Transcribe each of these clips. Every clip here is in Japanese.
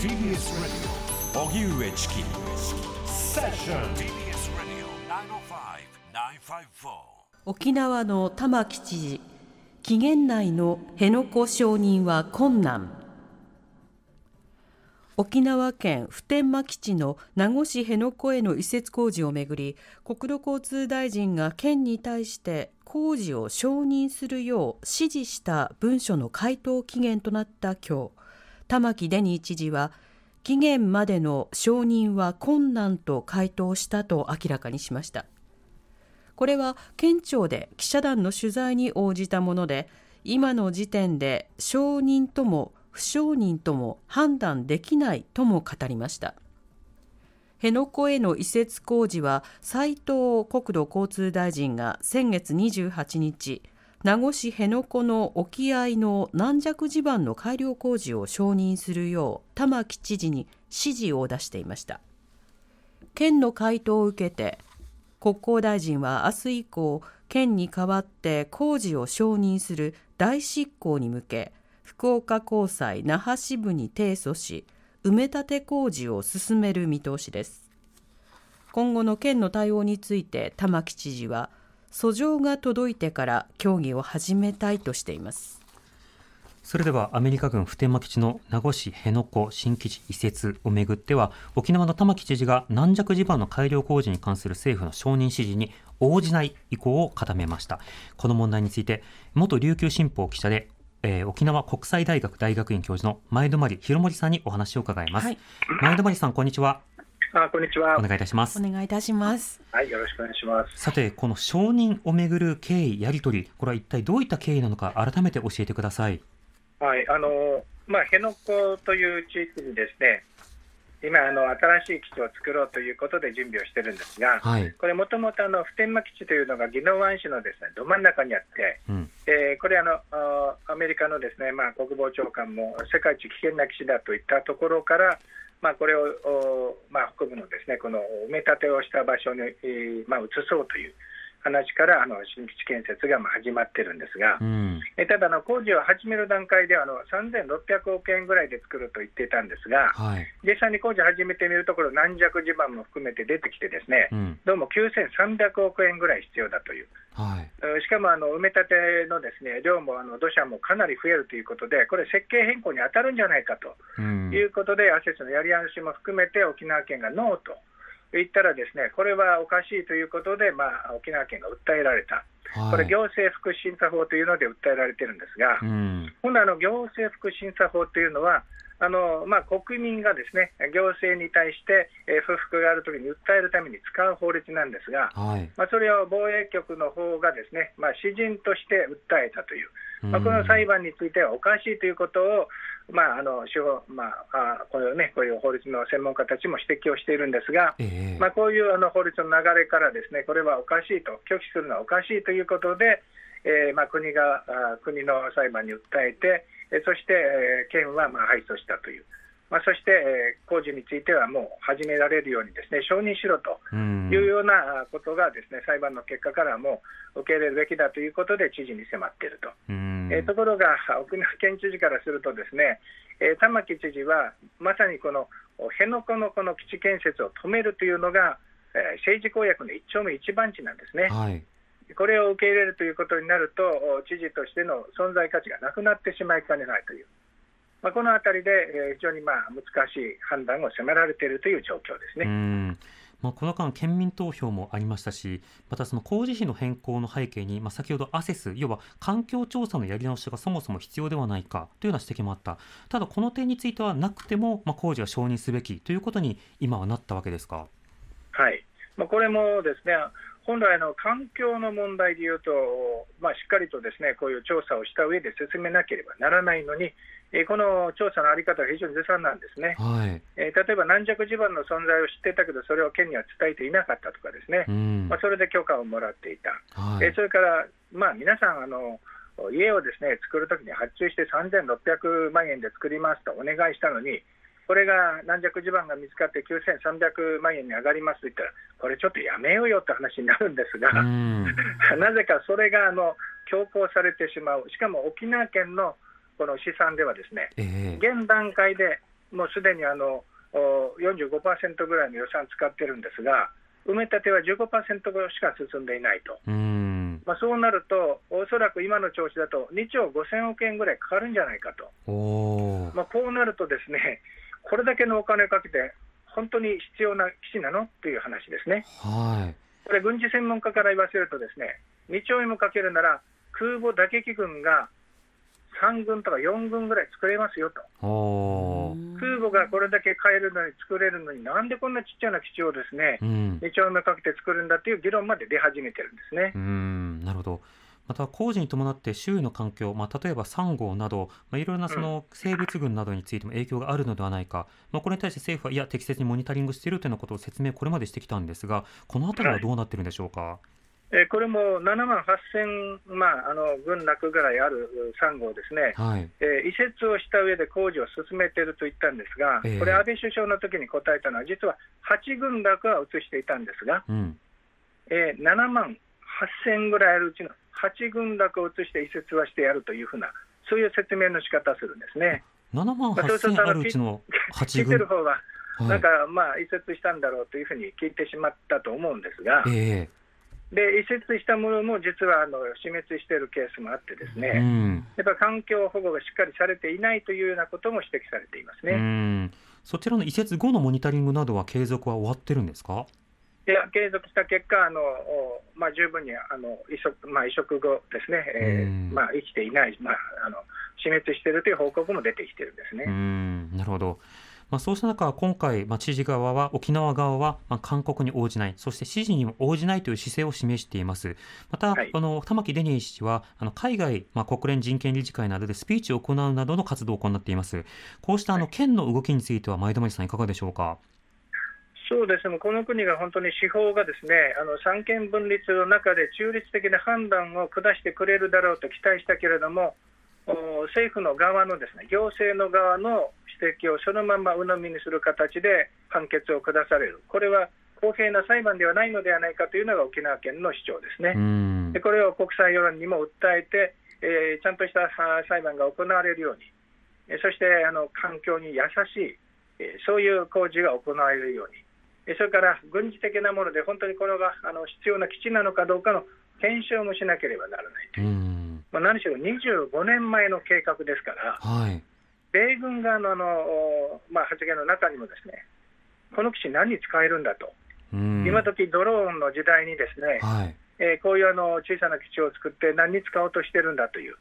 TBS Radio. 荻上チキセッション TBS Radio 905-954沖縄の玉城知事期限内の辺野古承認は困難。沖縄県普天間基地の名護市辺野古への移設工事をめぐり国土交通大臣が県に対して工事を承認するよう指示した文書の回答期限となった今日玉城デニー知事は期限までの承認は困難と回答したと明らかにしました。これは県庁で記者団の取材に応じたもので今の時点で承認とも不承認とも判断できないとも語りました。辺野古への移設工事は斉藤国土交通大臣が先月28日名護市辺野古の沖合の軟弱地盤の改良工事を承認するよう玉城知事に指示を出していました。県の回答を受けて国交大臣は明日以降県に代わって工事を承認する大執行に向け福岡高裁那覇支部に提訴し埋め立て工事を進める見通しです。今後の県の対応について玉城知事は訴状が届いてから協議を始めたいとしています。それではアメリカ軍普天間基地の名護市辺野古新基地移設をめぐっては沖縄の玉城知事が軟弱地盤の改良工事に関する政府の承認指示に応じない意向を固めました。この問題について元琉球新報記者でえー、沖縄国際大学大学院教授の前泊博盛さんにお話を伺います、はい、前泊さんこんにちはあこんにちは。お願いいたします。お願いいたします。はいよろしくお願いします。さてこの承認をめぐる経緯やり取りこれは一体どういった経緯なのか改めて教えてください。はいあのまあ辺野古という地域にですね今あの、新しい基地を作ろうということで準備をしてるんですが、はい、これ、もともと普天間基地というのが宜野湾市のです、ね、ど真ん中にあって、うん、えー、これあの、アメリカのですね、まあ、国防長官も世界一危険な基地だといったところから、まあ、これを、まあ、北部のですねこの埋め立てをした場所に、まあ、移そうという。話からあの新基地建設がまあ始まってるんですが、うん、えただあの、工事を始める段階ではあの3600億円ぐらいで作ると言っていたんですが、はい、実際に工事始めてみるところ、軟弱地盤も含めて出てきて、ですね、うん、どうも9300億円ぐらい必要だという、はい、しかもあの埋め立てのですね量もあの土砂もかなり増えるということで、これ、設計変更に当たるんじゃないかということで、うん、アセスのやり直しも含めて沖縄県がノーと。言ったら、ですねこれはおかしいということで、まあ、沖縄県が訴えられた、はい、これ、行政福祉審査法というので訴えられてるんですが、うん、今度あの、行政福祉審査法というのは、あのまあ、国民がですね行政に対して、えー、不服があるときに訴えるために使う法律なんですが、はい、まあ、それを防衛局の方がですね、まあ、詩人として訴えたという、まあ、この裁判についてはおかしいということを、まああの司法まあ、あこのね、こういう法律の専門家たちも指摘をしているんですが、えー、まあ、こういうあの法律の流れからですねこれはおかしいと、拒否するのはおかしいということで、えーまあ、国があ国の裁判に訴えて、えそして、えー、県はまあ敗訴したという。まあ、そして、えー、工事についてはもう始められるようにですね承認しろというようなことがですね裁判の結果からも受け入れるべきだということで知事に迫っていると、えー、ところが沖縄県知事からするとですね、えー、玉城知事はまさにこの辺野古のこの基地建設を止めるというのが、えー、政治公約の一丁目一番地なんですね。はい。これを受け入れるということになると、知事としての存在価値がなくなってしまいかねないという、まあ、このあたりで、え非常にまあ難しい判断を迫られているという状況ですね。まあ、この間、県民投票もありましたし、またその工事費の変更の背景に、まあ、先ほどアセス、要は環境調査のやり直しがそもそも必要ではないかというような指摘もあった、ただこの点についてはなくても、まあ、工事は承認すべきということに今はなったわけですか？はい、まあ、これもですね本来の環境の問題でいうと、まあ、しっかりとですねこういう調査をした上で説明なければならないのに、えー、この調査の在り方が非常にずさんなんですね、はい。えー、例えば軟弱地盤の存在を知ってたけど、それを県には伝えていなかったとか、ですね、まあ、それで許可をもらっていた、はい、えー、それから、まあ、皆さんあの、家をですね作るときに発注して3600万円で作りますとお願いしたのに、これが軟弱地盤が見つかって9300万円に上がります。と言ったら、これちょっとやめようよって話になるんですが、なぜかそれがあの強行されてしまう、しかも沖縄県のこの試算では、ですね、えー、現段階でもうすでにあの45%ぐらいの予算使ってるんですが、埋め立ては15%しか進んでいないと。うん。まあ、そうなると、おそらく今の調子だと2兆5000億円ぐらいかかるんじゃないかと。おまあ、こうなるとですね、これだけのお金をかけて、本当に必要な基地なのっていう話ですね。はい。これ、軍事専門家から言わせるとですね、2兆円もかけるなら、空母打撃群が3軍とか4軍ぐらい作れますよと。お空母がこれだけ買えるのに作れるのに、なんでこんなちっちゃな基地をですね、うん。2兆円もかけて作るんだっていう議論まで出始めてるんですねう。ん、なるほど。また工事に伴って周囲の環境、まあ、例えばサンゴなど、まあ、いろいろなその生物群などについても影響があるのではないか、まあ、これに対して政府はいや適切にモニタリングしているというようなことを説明これまでしてきたんですがこのあたりはどうなってるんでしょうか？えーこれも7万8000、まあ、あの軍落ぐらいあるサンゴをですね、はい。えー移設をした上で工事を進めていると言ったんですが、ええこれ、安倍首相の時に答えたのは、実は8軍落は移していたんですが、うん。えー7万8000ぐらいあるうちの8軍落を移して移設はしてやるというふうな、そういう説明の仕方するんですね。7万まあそうすると8000あるうちの8聞いてる軍。方は、はいなんかまあ移設したんだろうというふうに聞いてしまったと思うんですが、えで移設したものも実はあの死滅しているケースもあってですえね、うん。やっぱ環境保護がしっかりされていないというようなことも指摘されていますうね。ん。そちらの移設後のモニタリングなどは継続は終わってるんですか？いや継続した結果、あのおまあ、十分にあの移植,、まあ、移植後ですね、えうんーまあ、生きていない、まあ、あの死滅しているという報告も出てきてるんですうね。ん、なるほど。まあ、そうした中、今回、まあ、知事側は、沖縄側は、まあ、勧告に応じない、そして指示にも応じないという姿勢を示しています。また、はいあの玉城デニー氏は、あの海外、まあ、国連人権理事会などでスピーチを行うなどの活動を行っています。こうしたあの県の動きについては、前田さん、いかがでしょうか？そうですね、この国が本当に司法がですねあの三権分立の中で中立的な判断を下してくれるだろうと期待したけれども、お政府の側のですね行政の側の指摘をそのまま鵜呑みにする形で判決を下される、これは公平な裁判ではないのではないかというのが沖縄県の主張ですね。うんで。これを国際世論にも訴えて、えーちゃんとしたあ裁判が行われるように、えーそしてあの環境に優しい、えーそういう工事が行われるように、えーそれから軍事的なもので本当にこれがあの必要な基地なのかどうかの検証もしなければならないとういう、ん。まあ、何しろ25年前の計画ですから、はい。米軍側のあの、おまあ、発言の中にもですね、この基地何に使えるんだと、うん。今時ドローンの時代にですね、はい。えーこういうあの小さな基地を作って何に使おうとしてるんだという、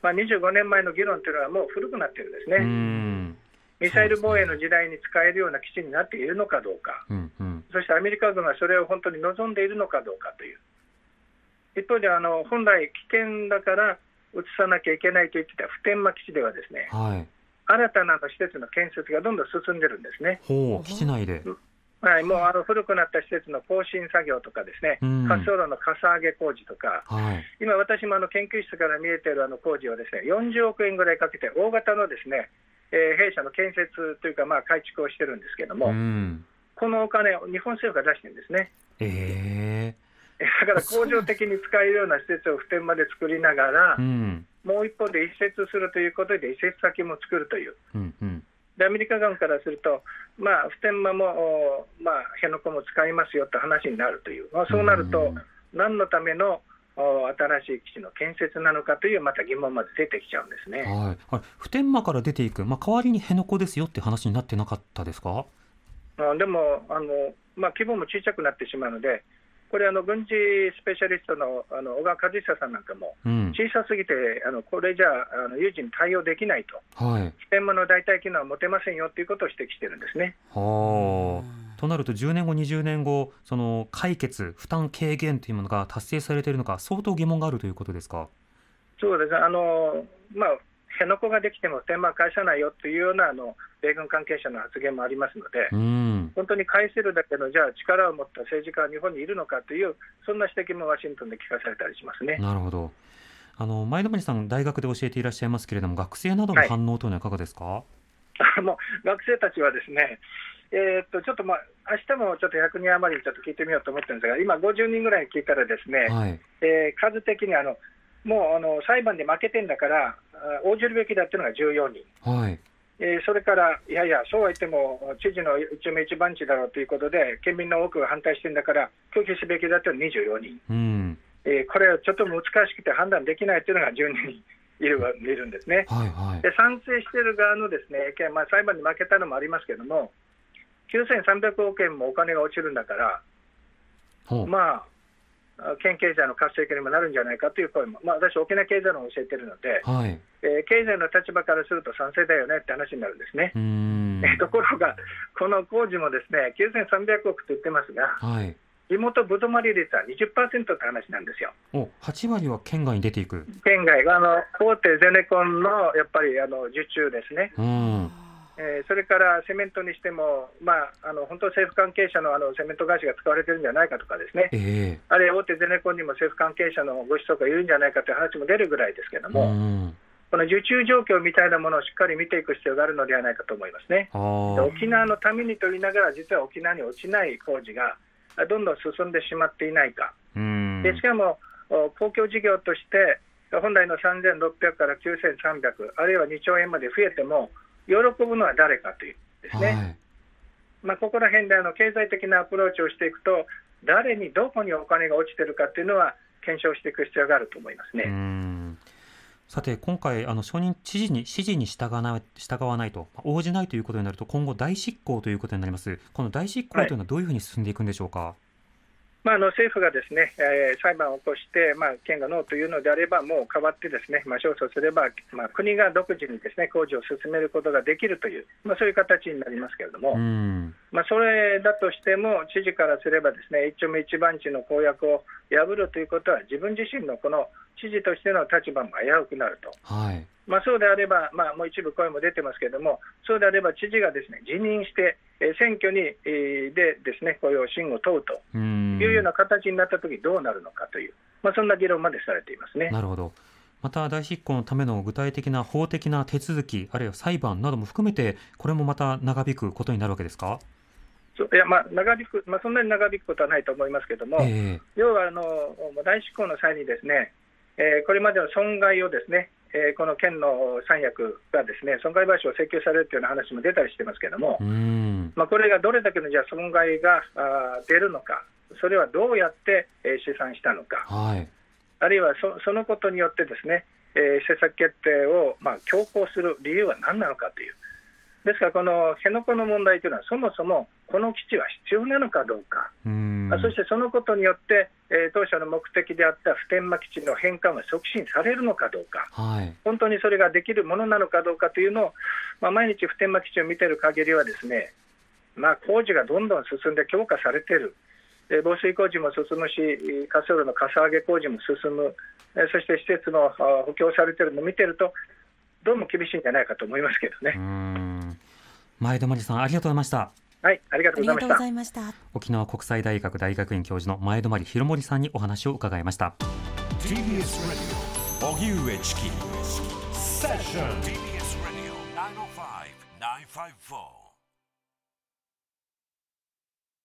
まあ、25年前の議論というのはもう古くなってるんですうね、ん。ミサイル防衛の時代に使えるような基地になっているのかどうか、うん。うん。そしてアメリカ軍がそれを本当に望んでいるのかどうかという、一方であの本来、危険だから移さなきゃいけないと言ってた普天間基地では、ですねはい。新たな施設の建設がどんどん進んでるんですね。ほう、基地内で。はい、もうあの古くなった施設の更新作業とかですね、うん滑走路のかさ上げ工事とか、はい。今、私もあの研究室から見えているあの工事をですね40億円ぐらいかけて、大型のですね、えー弊社の建設というか、まあ、改築をしてるんですけども、うん。このお金を日本政府が出してるんですね。えええだから恒常的に使えるような施設を普天間で作りながら、うん。もう一方で移設するということで、移設先も作るという、うん。うん。でアメリカ側からすると、まあ、普天間も、おまあ、辺野古も使いますよって話になるという、まあ、そうなるとうん、何のためのお新しい基地の建設なのかという、また疑問まで出てきちゃうんですね。はい。あれ普天間から出ていく、まあ、代わりに辺野古ですよって話になってなかったですか？あでもあの、まあ、規模も小さくなってしまうので、これ、あの軍事スペシャリストのあの小川和久さんなんかも、うん。小さすぎて、あのこれじゃあの有事に対応できないと、はい。普天間の代替機能は持てませんよということを指摘してるんですね。はあ。となると10年後20年後その解決負担軽減というものが達成されているのか相当疑問があるということですか？そうですねあの、まあ、辺野古ができても普天間は返さないよというようなあの米軍関係者の発言もありますので、うん。本当に返せるだけのじゃあ力を持った政治家は日本にいるのかという、そんな指摘もワシントンで聞かされたりしますね。なるほど。あの前田さん大学で教えていらっしゃいますけれども学生などの反応というのはいかがですか？あ もう学生たちはですね、えーっとちょっとまあ明日もちょっと100人余りにちょっと聞いてみようと思ってるんですが、今、50人ぐらいに聞いたら、ですね、はい。えー数的にあのもうあの裁判で負けてんだから、あ応じるべきだっていうのが14人、はい。えー、それから、いやいや、そうは言っても、知事の一名一番地だろうということで、県民の多くが反対してるんだから、拒否すべきだという24人、うんえー、これはちょっと難しくて判断できないというのが12人いるいるんですね。はいはい、で賛成している側のですね、まあ、裁判に負けたのもありますけれども、9300億円もお金が落ちるんだから、まあ、県経済の活性化にもなるんじゃないかという声も、まあ、私、沖縄経済論を教えてるので、はい、えー、経済の立場からすると賛成だよねって話になるんですね。えところが、この工事もですね9300億と言ってますが、はい、地元ぶどまり率は20%って話なんですよ。お8割は県外に出ていく。県外あの大手ゼネコンのやっぱりあの受注ですね。うんえー、それからセメントにしても、まあ、あの本当、政府関係者のあのセメント会社が使われてるんじゃないかとかですね、えー、あるいは大手ゼネコンにも政府関係者のご子息がいるんじゃないかという話も出るぐらいですけれども、この受注状況みたいなものをしっかり見ていく必要があるのではないかと思いますね。沖縄のためにと言いながら、実は沖縄に落ちない工事がどんどん進んでしまっていないか。でしかも公共事業として本来の3600から9300、あるいは2兆円まで増えても、喜ぶのは誰かというですね、はい、まあ、ここら辺であの経済的なアプローチをしていくと、誰にどこにお金が落ちてるかっていうのは、検証していく必要があると思いますね。さて、今回、あの承認知事に指示に従わない従わないと、応じないということになると、今後、大執行ということになります、この大執行というのはどういうふうに進んでいくんでしょうか？はいまあ、あの政府がですね、えー、裁判を起こして、まあ、県がノーというのであれば、もう変わってですね、まあ、勝訴すれば、まあ、国が独自にですね工事を進めることができるという、まあ、そういう形になりますけれども、まあ、それだとしても、知事からすればですね一丁目一番地の公約を破るということは、自分自身のこの知事としての立場も危うくなると。はいまあ、そうであれば、まあ、もう一部声も出てますけれども、そうであれば知事がですね辞任して、えー、選挙に、えー、でですねこういう信を問うというような形になったとき、どうなるのかという、まあ、そんな議論までされていますね。なるほどまた大執行のための具体的な法的な手続き、あるいは裁判なども含めて、これもまた長引くことになるわけですか？いやまあ、長引く、まあ、そんなに長引くことはないと思いますけれども、えー、要はあの大執行の際にですね、えー、これまでの損害をですね、えー、この県の三役がですね損害賠償を請求されるというような話も出たりしてますけれども、まあ、これがどれだけのじゃ損害があ出るのか、それはどうやって、えー、試算したのか、はい、あるいはそそのことによってですね、えー、政策決定を、まあ、強行する理由は何なのかという。ですから、この辺野古の問題というのは、そもそもこの基地は必要なのかどうか、うそしてそのことによって、えー、当初の目的であった普天間基地の返還は促進されるのかどうか、はい、本当にそれができるものなのかどうかというのを、まあ、毎日普天間基地を見ている限りは、ですね、まあ、工事がどんどん進んで強化されている。防水工事も進むし、滑走路のかさ上げ工事も進む、そして施設の補強されているのを見てると、どうも厳しいんじゃないかと思いますけどね。前田真理さんありがとうございました。はい、ありがとうございました。沖縄国際大学大学院教授の前泊博盛さんにお話を伺いました。TBS ラジオ荻上チキセッション TBS ラジオ905-954